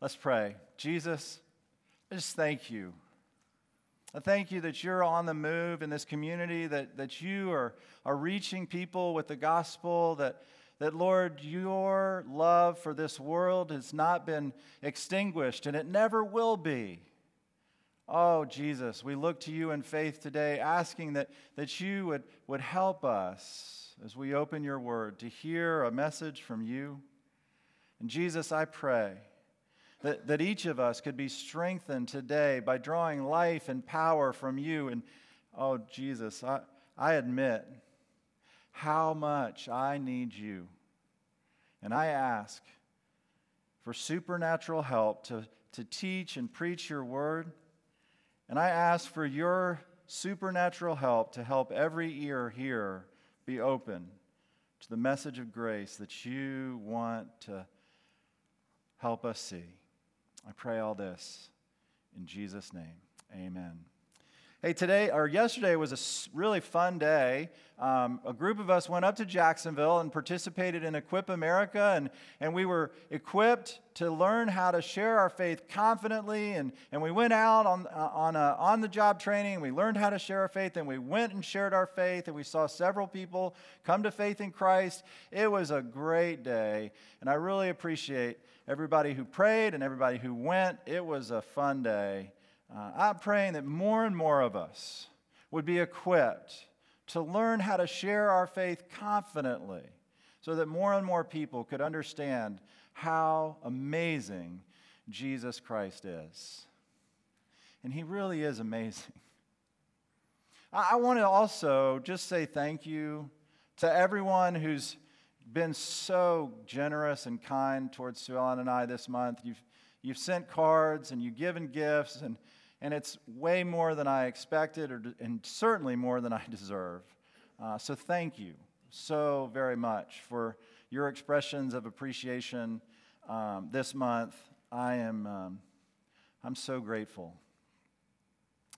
Let's pray. Jesus, I just thank you. I thank you that you're on the move in this community, that, that you are, are reaching people with the gospel, that, that, Lord, your love for this world has not been extinguished and it never will be. Oh, Jesus, we look to you in faith today, asking that, that you would, would help us as we open your word to hear a message from you. And Jesus, I pray that, that each of us could be strengthened today by drawing life and power from you. And oh, Jesus, I, I admit how much I need you. And I ask for supernatural help to, to teach and preach your word. And I ask for your supernatural help to help every ear here be open to the message of grace that you want to help us see. I pray all this in Jesus' name. Amen. Hey, today or yesterday was a really fun day. Um, a group of us went up to Jacksonville and participated in Equip America, and, and we were equipped to learn how to share our faith confidently. And, and we went out on, uh, on, a, on the job training, we learned how to share our faith, and we went and shared our faith, and we saw several people come to faith in Christ. It was a great day, and I really appreciate everybody who prayed and everybody who went. It was a fun day. Uh, I'm praying that more and more of us would be equipped to learn how to share our faith confidently so that more and more people could understand how amazing Jesus Christ is. And he really is amazing. I, I want to also just say thank you to everyone who's been so generous and kind towards Sue Ellen and I this month. You've, you've sent cards and you've given gifts, and and it's way more than I expected, or, and certainly more than I deserve. Uh, so thank you so very much for your expressions of appreciation um, this month. I am um, I'm so grateful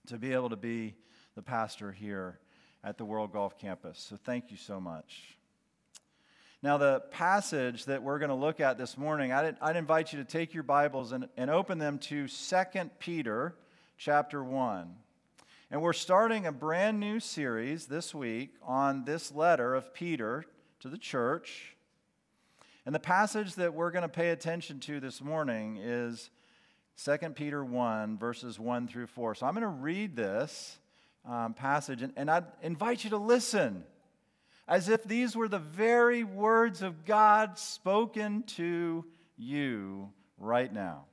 to be able to be the pastor here at the World Golf Campus. So thank you so much. Now, the passage that we're going to look at this morning, I'd, I'd invite you to take your Bibles and, and open them to 2 Peter chapter 1. And we're starting a brand new series this week on this letter of Peter to the church. And the passage that we're going to pay attention to this morning is 2 Peter 1, verses 1 through 4. So I'm going to read this um, passage, and, and I invite you to listen as if these were the very words of God spoken to you right now.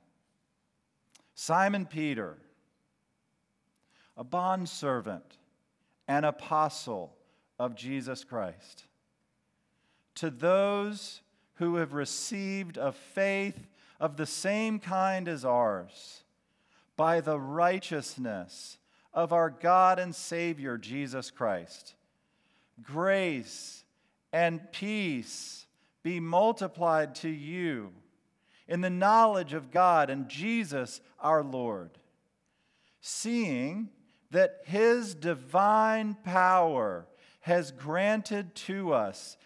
Simon Peter a bondservant, an apostle of Jesus Christ. To those who have received a faith of the same kind as ours, by the righteousness of our God and Savior Jesus Christ, grace and peace be multiplied to you in the knowledge of God and Jesus our Lord, seeing that his divine power has granted to us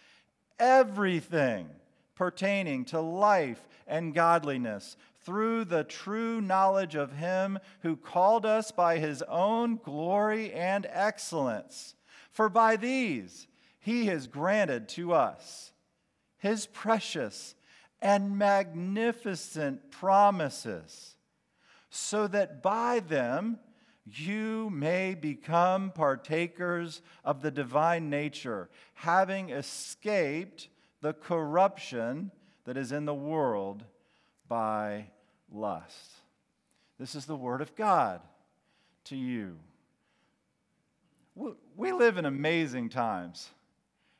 everything pertaining to life and godliness through the true knowledge of him who called us by his own glory and excellence. For by these he has granted to us his precious and magnificent promises, so that by them you may become partakers of the divine nature, having escaped the corruption that is in the world by lust. This is the word of God to you. We live in amazing times.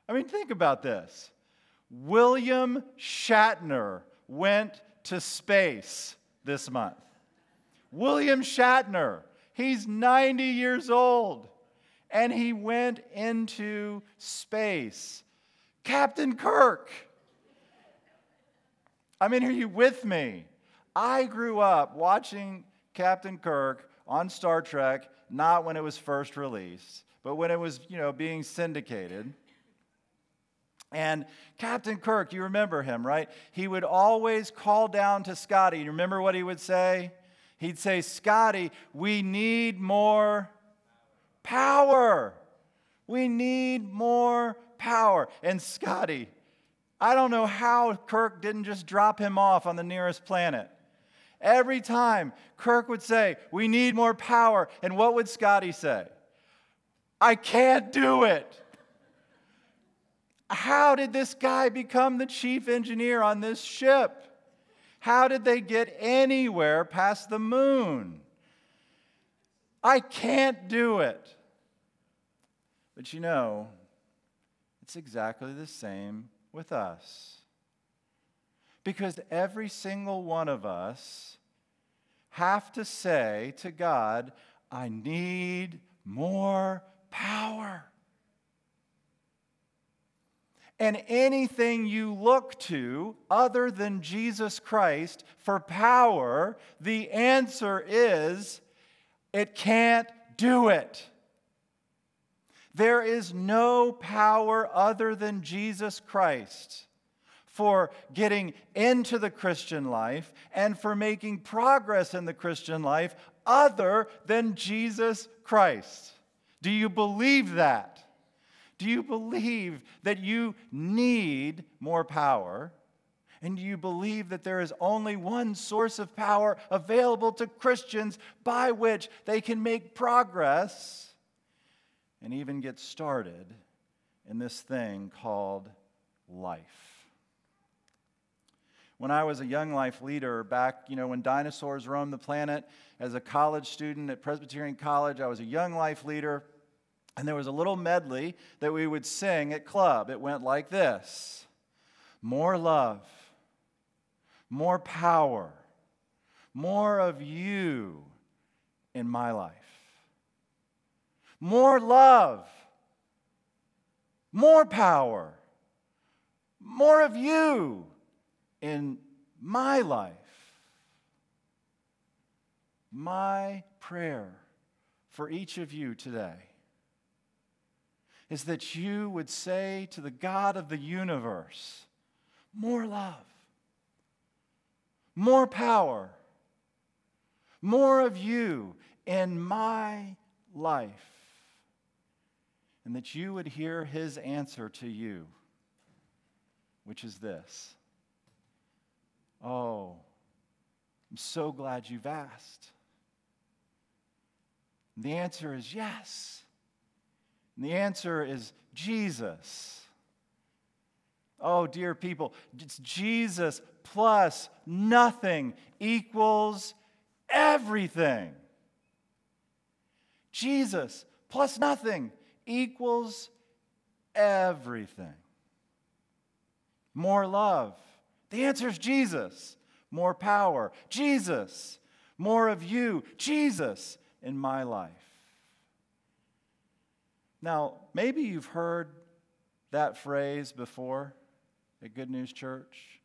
I mean, think about this. William Shatner went to space this month. William Shatner He's 90 years old and he went into space. Captain Kirk. I mean, are you with me? I grew up watching Captain Kirk on Star Trek, not when it was first released, but when it was, you know, being syndicated. And Captain Kirk, you remember him, right? He would always call down to Scotty. You remember what he would say? He'd say, Scotty, we need more power. We need more power. And Scotty, I don't know how Kirk didn't just drop him off on the nearest planet. Every time Kirk would say, We need more power. And what would Scotty say? I can't do it. How did this guy become the chief engineer on this ship? How did they get anywhere past the moon? I can't do it. But you know, it's exactly the same with us. Because every single one of us have to say to God, I need more power. And anything you look to other than Jesus Christ for power, the answer is it can't do it. There is no power other than Jesus Christ for getting into the Christian life and for making progress in the Christian life other than Jesus Christ. Do you believe that? Do you believe that you need more power? And do you believe that there is only one source of power available to Christians by which they can make progress? and even get started in this thing called life. When I was a young life leader back, you know, when dinosaurs roamed the planet, as a college student at Presbyterian College, I was a young life leader, and there was a little medley that we would sing at club. It went like this More love, more power, more of you in my life more love, more power, more of you in my life. My prayer for each of you today is that you would say to the God of the universe, more love, more power, more of you in my life and that you would hear his answer to you, which is this Oh, I'm so glad you've asked. And the answer is yes. And the answer is Jesus. Oh, dear people, it's Jesus plus nothing equals everything. Jesus plus nothing equals everything. More love. The answer is Jesus. More power. Jesus. More of you. Jesus in my life. Now, maybe you've heard that phrase before at Good News Church.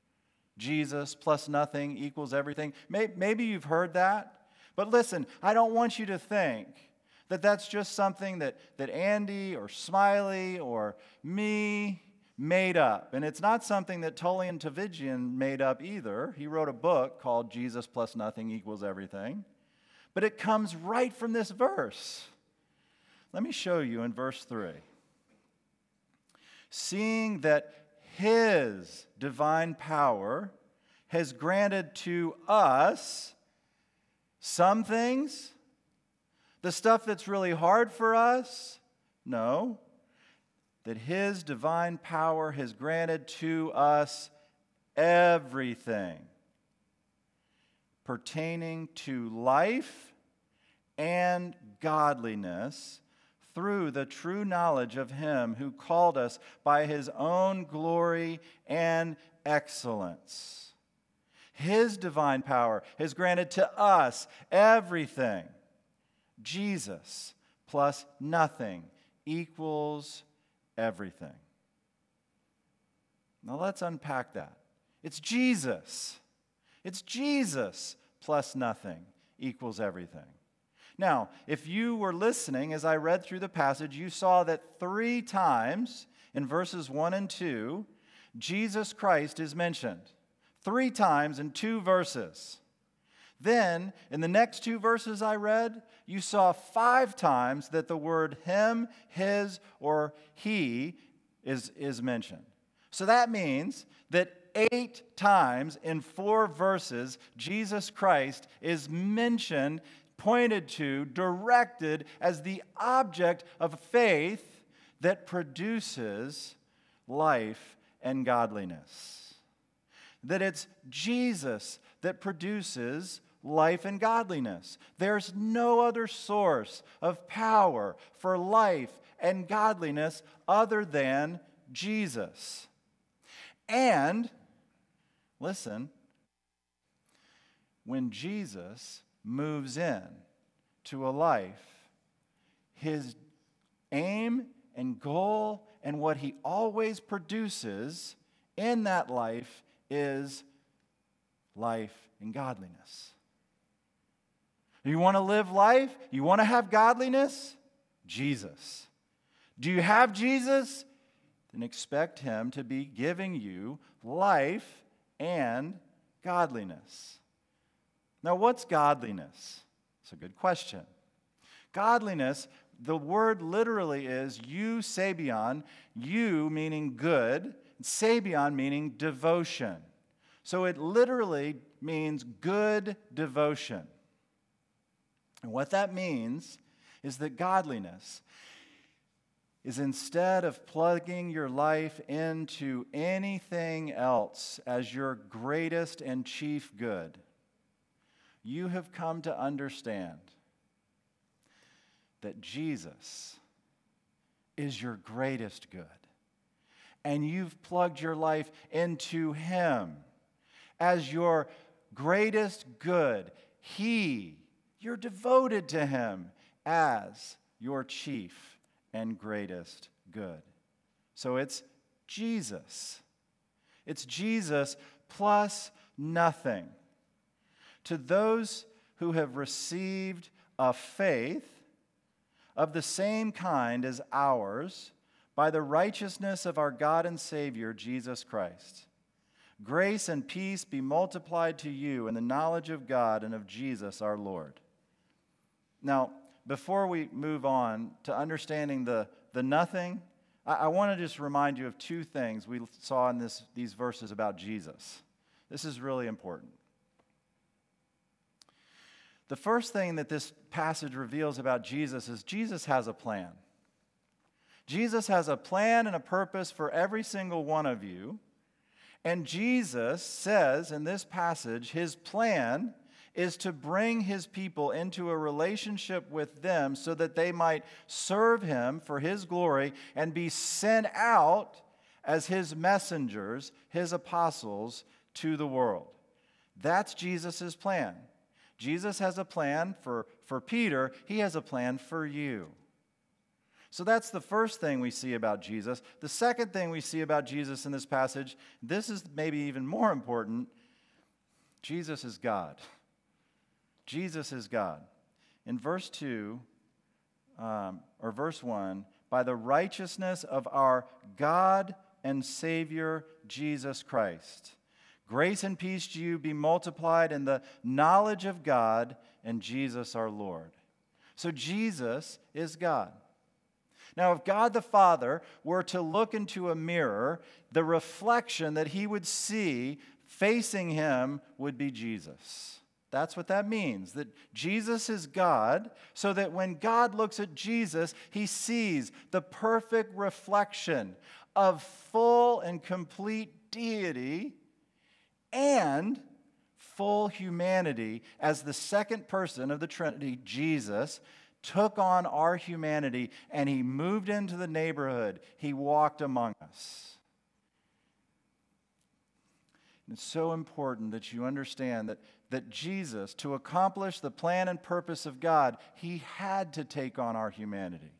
Jesus plus nothing equals everything. Maybe you've heard that. But listen, I don't want you to think that that's just something that, that Andy or Smiley or me made up. And it's not something that Tullian Tchividjian made up either. He wrote a book called Jesus plus nothing equals everything. But it comes right from this verse. Let me show you in verse 3. Seeing that his divine power has granted to us some things the stuff that's really hard for us? No. That His divine power has granted to us everything pertaining to life and godliness through the true knowledge of Him who called us by His own glory and excellence. His divine power has granted to us everything Jesus plus nothing equals everything. Now let's unpack that. It's Jesus. It's Jesus plus nothing equals everything. Now, if you were listening as I read through the passage, you saw that three times in verses 1 and 2, Jesus Christ is mentioned three times in two verses. Then, in the next two verses I read, you saw five times that the word him, his, or he is, is mentioned. So that means that eight times in four verses, Jesus Christ is mentioned, pointed to, directed as the object of faith that produces life and godliness. That it's Jesus that produces life and godliness. There's no other source of power for life and godliness other than Jesus. And, listen, when Jesus moves in to a life, his aim and goal and what he always produces in that life is life and godliness. You want to live life? You want to have godliness? Jesus. Do you have Jesus? Then expect him to be giving you life and godliness. Now, what's godliness? It's a good question. Godliness, the word literally is eusebion, you meaning good, sabion meaning devotion. So it literally means good devotion. And what that means is that godliness is instead of plugging your life into anything else as your greatest and chief good, you have come to understand that Jesus is your greatest good. And you've plugged your life into Him as your greatest good. He you're devoted to Him as your chief and greatest good. So it's Jesus. It's Jesus plus nothing. To those who have received a faith of the same kind as ours by the righteousness of our God and Savior, Jesus Christ. Grace and peace be multiplied to you in the knowledge of God and of Jesus our Lord now, before we move on to understanding the, the nothing, I, I want to just remind you of two things we saw in this, these verses about Jesus. This is really important. The first thing that this passage reveals about Jesus is Jesus has a plan. Jesus has a plan and a purpose for every single one of you. And Jesus says in this passage, his plan is to bring his people into a relationship with them so that they might serve him for his glory and be sent out as his messengers, his apostles to the world. That's Jesus' plan. Jesus has a plan for, for Peter, he has a plan for you. So that's the first thing we see about Jesus. The second thing we see about Jesus in this passage, this is maybe even more important Jesus is God. Jesus is God. In verse 2, um, or verse 1, by the righteousness of our God and Savior Jesus Christ. Grace and peace to you be multiplied in the knowledge of God and Jesus our Lord. So Jesus is God. Now, if God the Father were to look into a mirror, the reflection that he would see facing him would be Jesus. That's what that means. That Jesus is God, so that when God looks at Jesus, he sees the perfect reflection of full and complete deity and full humanity as the second person of the Trinity, Jesus, took on our humanity and he moved into the neighborhood. He walked among us. It's so important that you understand that that Jesus, to accomplish the plan and purpose of God, he had to take on our humanity.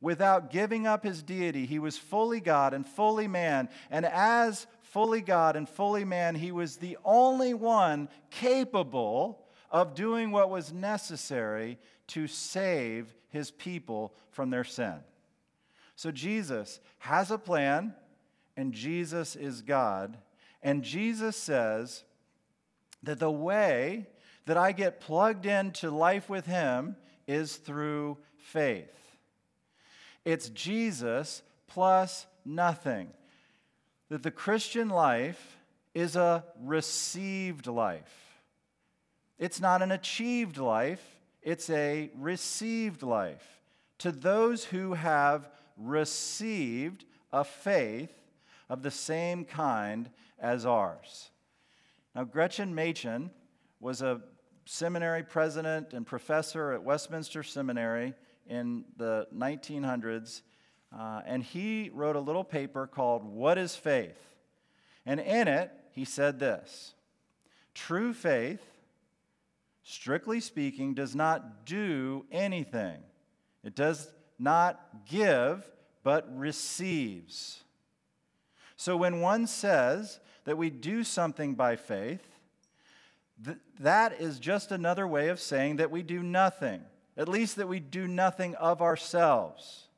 Without giving up his deity, he was fully God and fully man. And as fully God and fully man, he was the only one capable of doing what was necessary to save his people from their sin. So Jesus has a plan, and Jesus is God. And Jesus says that the way that I get plugged into life with Him is through faith. It's Jesus plus nothing. That the Christian life is a received life. It's not an achieved life, it's a received life. To those who have received a faith of the same kind as ours. Now, Gresham Machen was a seminary president and professor at Westminster Seminary in the 1900s, uh, and he wrote a little paper called What is Faith? And in it, he said this True faith, strictly speaking, does not do anything. It does not give, but receives. So when one says that we do something by faith, th- that is just another way of saying that we do nothing, at least that we do nothing of ourselves.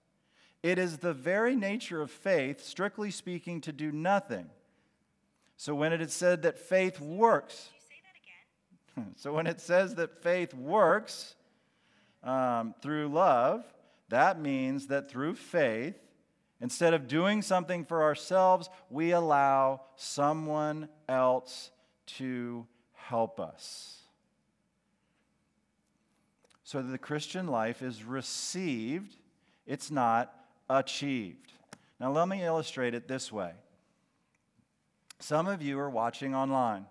It is the very nature of faith, strictly speaking, to do nothing. So when it is said that faith works, so when it says that faith works um, through love, that means that through faith, instead of doing something for ourselves, we allow someone else to help us. So the Christian life is received, it's not achieved. Now, let me illustrate it this way. Some of you are watching online.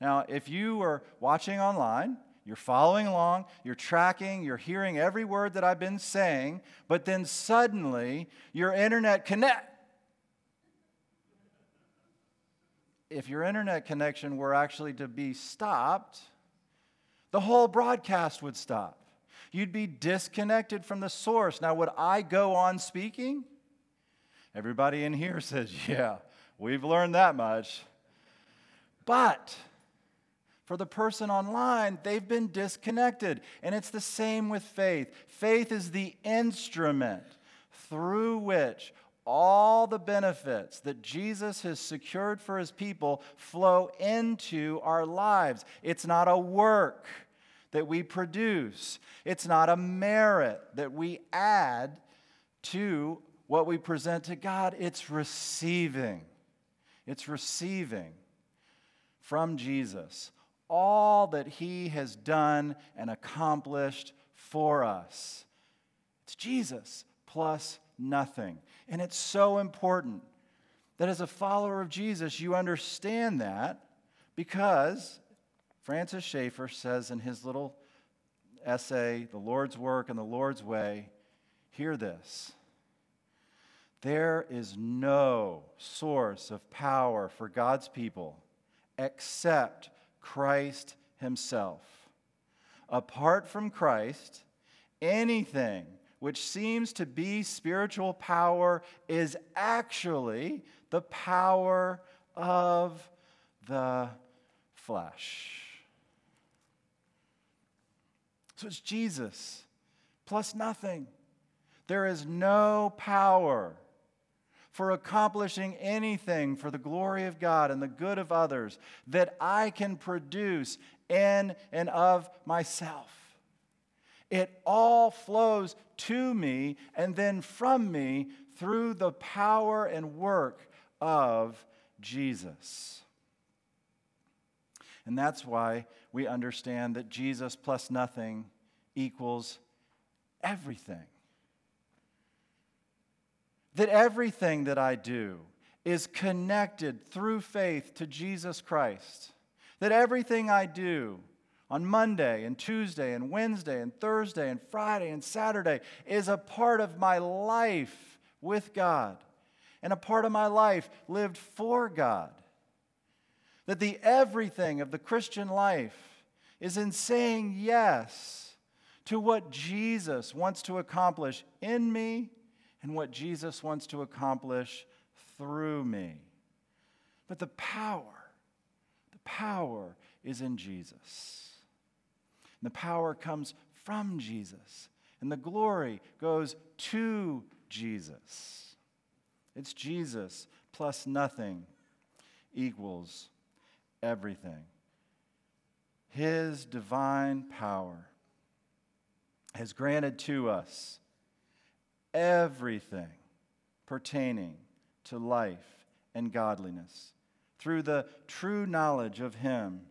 Now, if you are watching online, you're following along, you're tracking, you're hearing every word that I've been saying, but then suddenly your internet connect. If your internet connection were actually to be stopped, the whole broadcast would stop. You'd be disconnected from the source. Now, would I go on speaking? Everybody in here says, Yeah, we've learned that much. But for the person online, they've been disconnected. And it's the same with faith. Faith is the instrument through which all the benefits that Jesus has secured for his people flow into our lives. It's not a work that we produce, it's not a merit that we add to what we present to God. It's receiving. It's receiving from Jesus all that he has done and accomplished for us. It's Jesus plus nothing. And it's so important that as a follower of Jesus, you understand that because Francis Schaeffer says in his little essay, The Lord's Work and the Lord's Way, hear this. There is no source of power for God's people except Christ Himself. Apart from Christ, anything which seems to be spiritual power is actually the power of the flesh. So it's Jesus plus nothing. There is no power for accomplishing anything for the glory of God and the good of others that I can produce in and of myself. It all flows to me and then from me through the power and work of Jesus. And that's why we understand that Jesus plus nothing equals everything that everything that I do is connected through faith to Jesus Christ. That everything I do on Monday and Tuesday and Wednesday and Thursday and Friday and Saturday is a part of my life with God and a part of my life lived for God. That the everything of the Christian life is in saying yes to what Jesus wants to accomplish in me and what Jesus wants to accomplish through me. But the power, the power is in Jesus. And the power comes from Jesus. And the glory goes to Jesus. It's Jesus plus nothing equals everything. His divine power has granted to us everything pertaining to life and godliness through the true knowledge of Him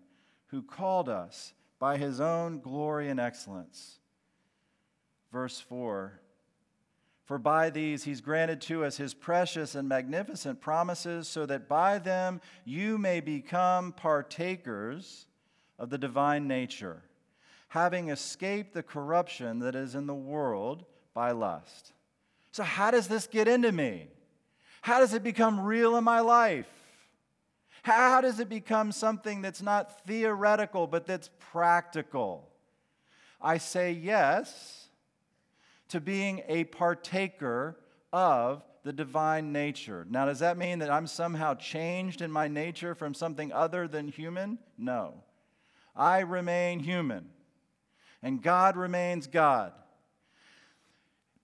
who called us by His own glory and excellence. Verse 4 For by these He's granted to us His precious and magnificent promises, so that by them you may become partakers of the divine nature, having escaped the corruption that is in the world by lust. So, how does this get into me? How does it become real in my life? How does it become something that's not theoretical, but that's practical? I say yes to being a partaker of the divine nature. Now, does that mean that I'm somehow changed in my nature from something other than human? No. I remain human, and God remains God.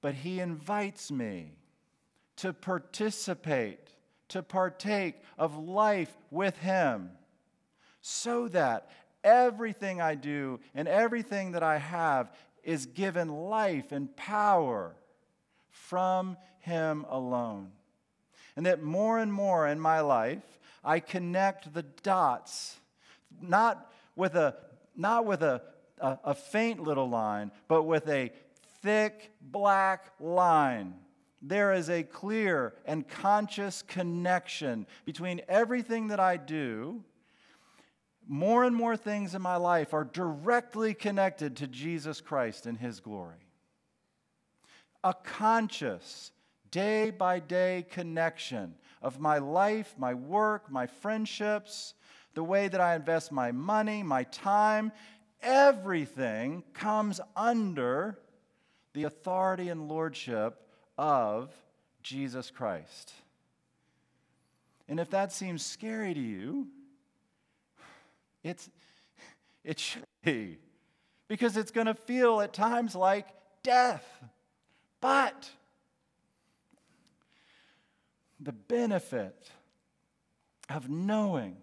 But He invites me to participate, to partake of life with Him, so that everything I do and everything that I have is given life and power from Him alone. And that more and more in my life, I connect the dots, not with a, not with a, a, a faint little line, but with a thick black line there is a clear and conscious connection between everything that I do. More and more things in my life are directly connected to Jesus Christ and His glory. A conscious, day by day connection of my life, my work, my friendships, the way that I invest my money, my time, everything comes under the authority and lordship of Jesus Christ. And if that seems scary to you, it's, it should be, because it's going to feel at times like death. But the benefit of knowing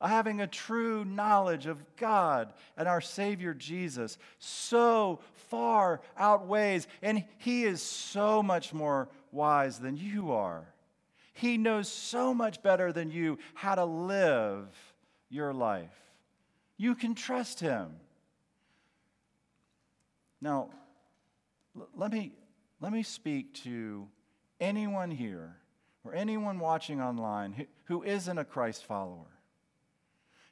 having a true knowledge of God and our Savior Jesus so far outweighs, and He is so much more wise than you are. He knows so much better than you how to live your life. You can trust Him. Now, let me, let me speak to anyone here or anyone watching online who, who isn't a Christ follower.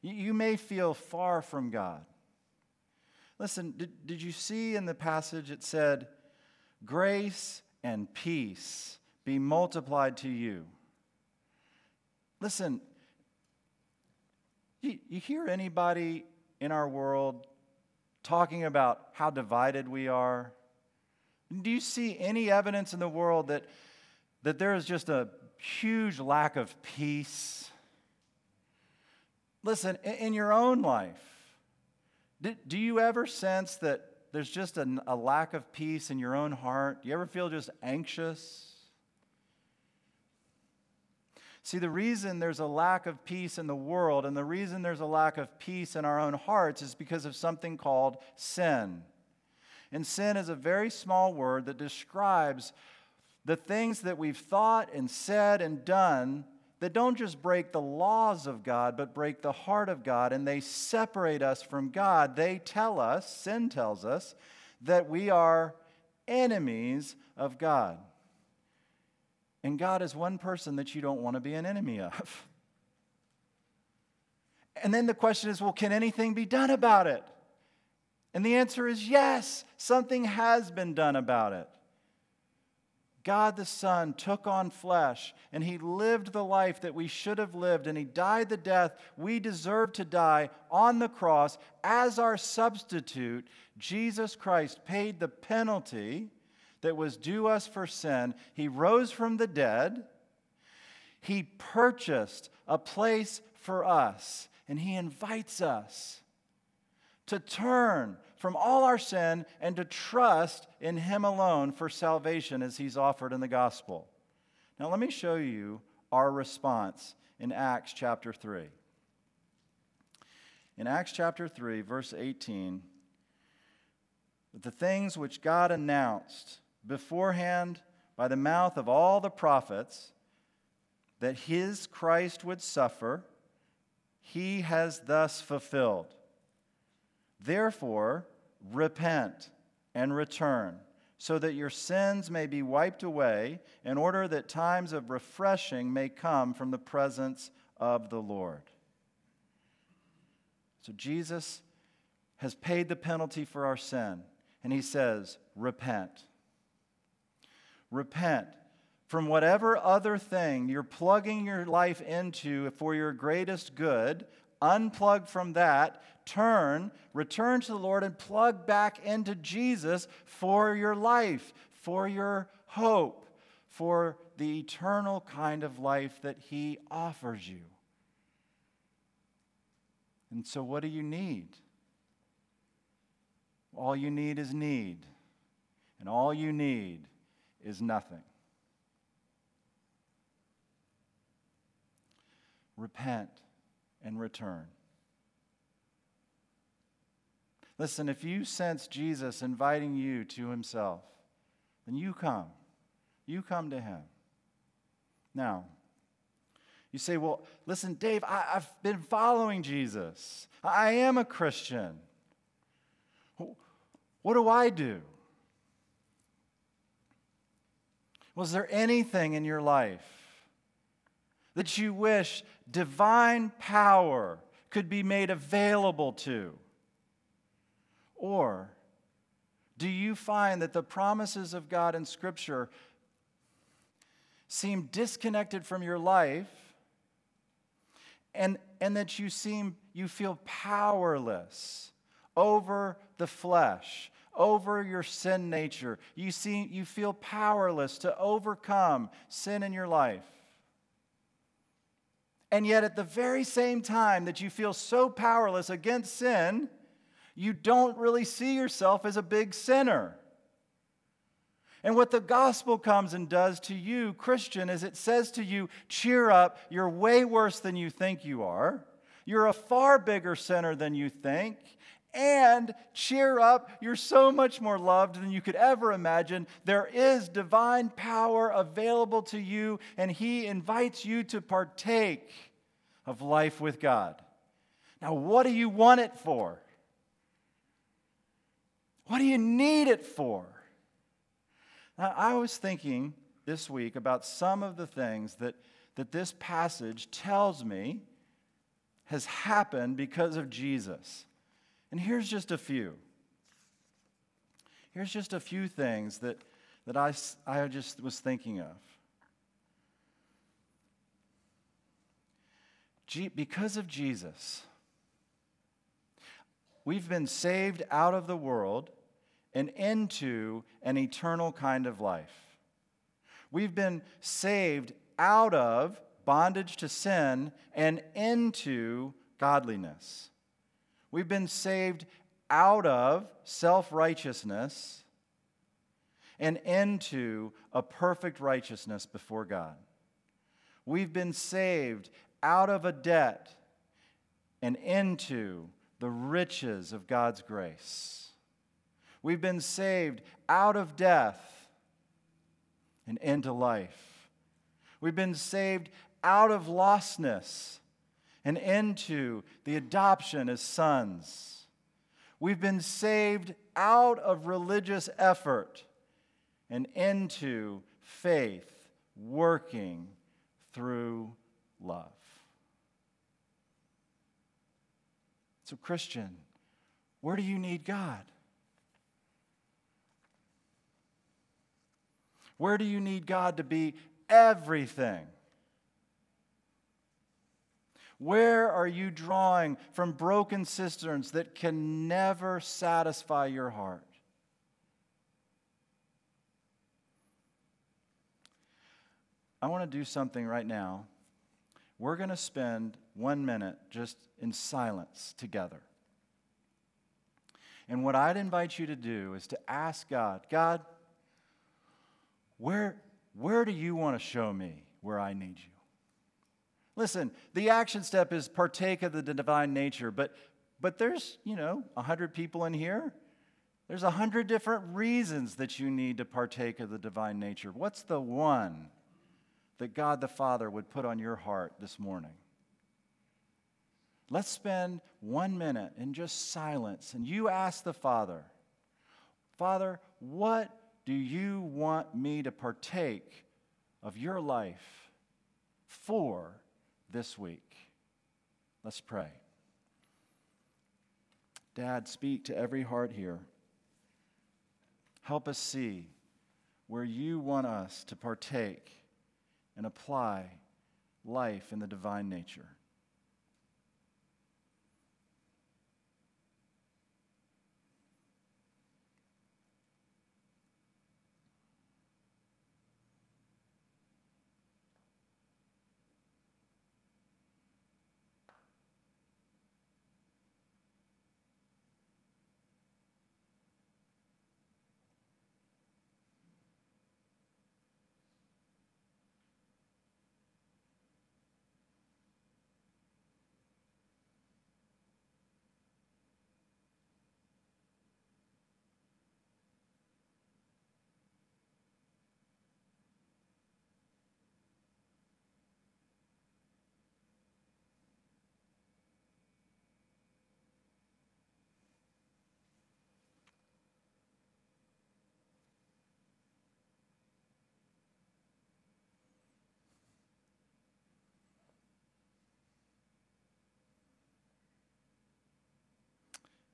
You may feel far from God. Listen, did, did you see in the passage it said, Grace and peace be multiplied to you? Listen, you, you hear anybody in our world talking about how divided we are? Do you see any evidence in the world that, that there is just a huge lack of peace? Listen, in your own life, do you ever sense that there's just a, lack of peace in your own heart? Do you ever feel just anxious? See, the reason there's a lack of peace in the world and the reason there's a lack of peace in our own hearts is because of something called sin. And sin is a very small word that describes the things that we've thought and said and done that don't just break the laws of God, but break the heart of God, and they separate us from God. They tell us, sin tells us, that we are enemies of God. And God is one person that you don't want to be an enemy of. And then the question is well, can anything be done about it? And the answer is yes, something has been done about it. God the Son took on flesh and he lived the life that we should have lived and he died the death we deserve to die on the cross as our substitute. Jesus Christ paid the penalty that was due us for sin. He rose from the dead. He purchased a place for us and he invites us to turn from all our sin and to trust in Him alone for salvation as He's offered in the gospel. Now, let me show you our response in Acts chapter 3. In Acts chapter 3, verse 18, the things which God announced beforehand by the mouth of all the prophets that his Christ would suffer, he has thus fulfilled. Therefore, repent and return, so that your sins may be wiped away, in order that times of refreshing may come from the presence of the Lord. So, Jesus has paid the penalty for our sin, and he says, Repent. Repent from whatever other thing you're plugging your life into for your greatest good. Unplug from that, turn, return to the Lord, and plug back into Jesus for your life, for your hope, for the eternal kind of life that He offers you. And so, what do you need? All you need is need, and all you need is nothing. Repent and return. Listen, if you sense Jesus inviting you to himself, then you come. You come to him. Now, you say, well, listen, Dave, I, have been following Jesus. I am a Christian. What do I do? Was there anything in your life that you wish divine power could be made available to? Or do you find that the promises of God in Scripture seem disconnected from your life and, and that you seem you feel powerless over the flesh over your sin nature. You, see, you feel powerless to overcome sin in your life. And yet, at the very same time that you feel so powerless against sin, you don't really see yourself as a big sinner. And what the gospel comes and does to you, Christian, is it says to you, cheer up, you're way worse than you think you are. You're a far bigger sinner than you think and cheer up. You're so much more loved than you could ever imagine. There is divine power available to you, and He invites you to partake of life with God. Now, what do you want it for? What do you need it for? Now, I was thinking this week about some of the things that, that this passage tells me has happened because of Jesus. And here's just a few. Here's just a few things that, that I, I just was thinking of. because of Jesus, we've been saved out of the world and into an eternal kind of life. We've been saved out of bondage to sin and into godliness. We've been saved out of self righteousness and into a perfect righteousness before God. We've been saved out of a debt and into the riches of God's grace. We've been saved out of death and into life. We've been saved out of lostness and into the adoption as sons. We've been saved out of religious effort and into faith working through love. So, Christian, where do you need God? Where do you need God to be everything? Where are you drawing from broken cisterns that can never satisfy your heart? I want to do something right now. We're going to spend one minute just in silence together. And what I'd invite you to do is to ask God, God, where, where do you want to show me where I need you? Listen, the action step is partake of the divine nature, but, but there's, you know, 100 people in here. There's 100 different reasons that you need to partake of the divine nature. What's the one that God the Father would put on your heart this morning? Let's spend one minute in just silence and you ask the Father, Father, what do you want me to partake of your life for this week? Let's pray. Dad, speak to every heart here. Help us see where you want us to partake and apply life in the divine nature.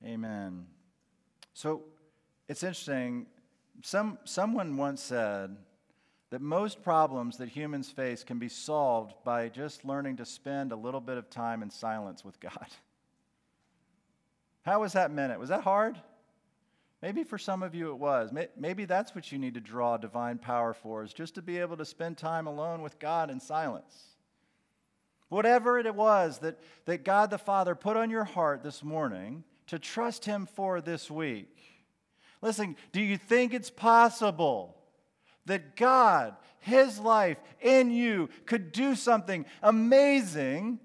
Amen. So it's interesting. Some, someone once said that most problems that humans face can be solved by just learning to spend a little bit of time in silence with God. How was that meant? Was that hard? Maybe for some of you it was. Maybe that's what you need to draw divine power for, is just to be able to spend time alone with God in silence. Whatever it was that, that God the Father put on your heart this morning, to trust Him for this week. Listen, do you think it's possible that God, His life in you, could do something amazing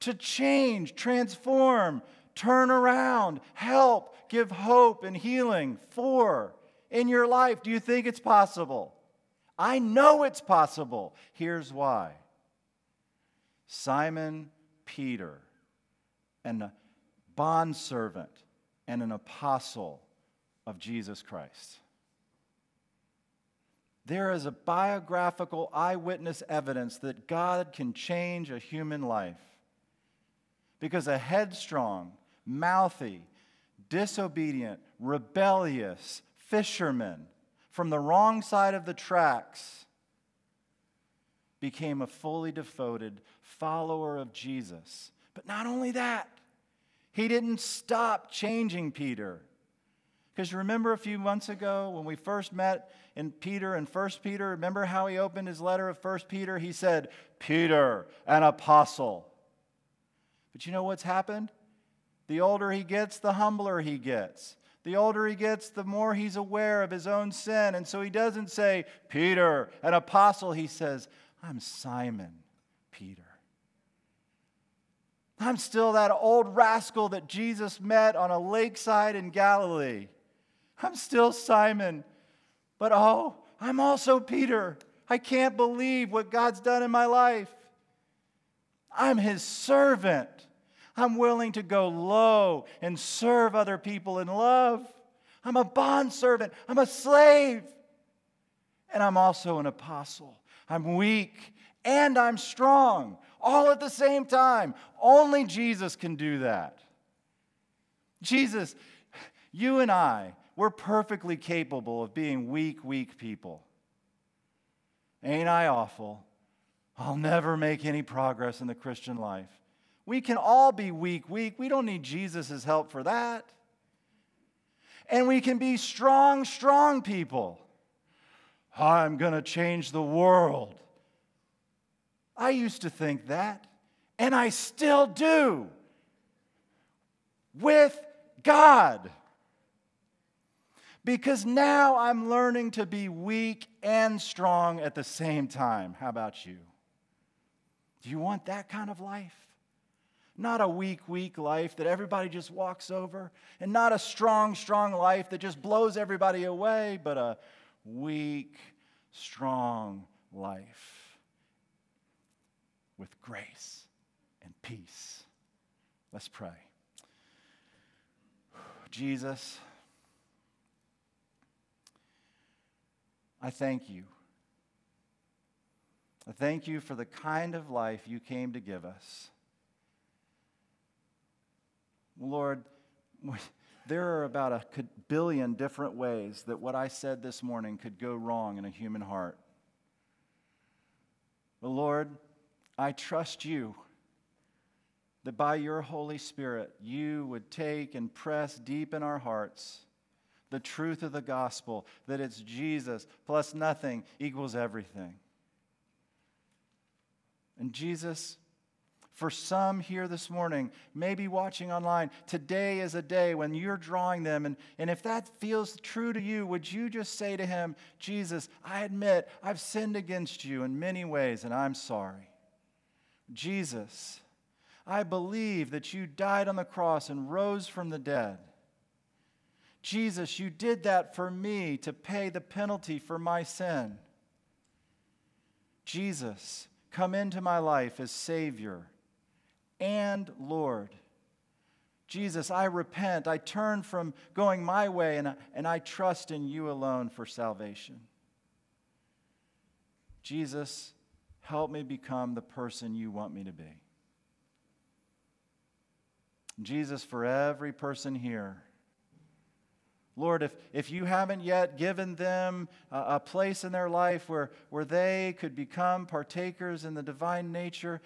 to change, transform, turn around, help, give hope and healing for in your life? Do you think it's possible? I know it's possible. Here's why Simon Peter and bondservant and an apostle of Jesus Christ. There is a biographical eyewitness evidence that God can change a human life because a headstrong, mouthy, disobedient, rebellious fisherman from the wrong side of the tracks became a fully devoted follower of Jesus. But not only that, he didn't stop changing Peter. Because remember a few months ago when we first met in Peter and First Peter, remember how he opened his letter of First Peter? He said, Peter, an apostle. But you know what's happened? The older he gets, the humbler he gets. The older he gets, the more he's aware of his own sin. And so he doesn't say, Peter, an apostle. He says, I'm Simon, Peter. I'm still that old rascal that Jesus met on a lakeside in Galilee. I'm still Simon. But oh, I'm also Peter. I can't believe what God's done in my life. I'm his servant. I'm willing to go low and serve other people in love. I'm a bondservant. I'm a slave. And I'm also an apostle. I'm weak and I'm strong all at the same time. Only Jesus can do that. Jesus, you and I, we're perfectly capable of being weak, weak people. Ain't I awful? I'll never make any progress in the Christian life. We can all be weak, weak. We don't need Jesus' help for that. And we can be strong, strong people. I'm going to change the world. I used to think that, and I still do. With God. Because now I'm learning to be weak and strong at the same time. How about you? Do you want that kind of life? Not a weak, weak life that everybody just walks over, and not a strong, strong life that just blows everybody away, but a weak, strong life with grace and peace. Let's pray. Jesus, I thank you. I thank you for the kind of life you came to give us. Lord, there are about a billion different ways that what I said this morning could go wrong in a human heart. But Lord, I trust you that by your Holy Spirit, you would take and press deep in our hearts the truth of the gospel that it's Jesus plus nothing equals everything. And Jesus, for some here this morning, maybe watching online, today is a day when you're drawing them. And, and if that feels true to you, would you just say to him, Jesus, I admit I've sinned against you in many ways and I'm sorry. Jesus, I believe that you died on the cross and rose from the dead. Jesus, you did that for me to pay the penalty for my sin. Jesus, come into my life as Savior and Lord. Jesus, I repent. I turn from going my way and and I trust in you alone for salvation. Jesus, help me become the person you want me to be. Jesus, for every person here, Lord, if, if you haven't yet given them a, a, place in their life where, where they could become partakers in the divine nature,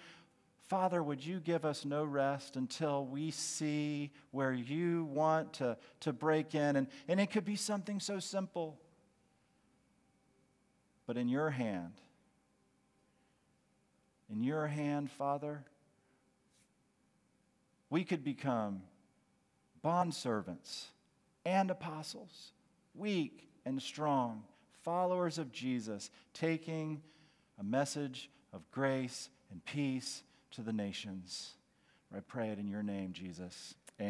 Father, would you give us no rest until we see where you want to, to break in? And, and it could be something so simple, but in your hand. In your hand, Father, we could become bondservants and apostles, weak and strong, followers of Jesus, taking a message of grace and peace to the nations. I pray it in your name, Jesus.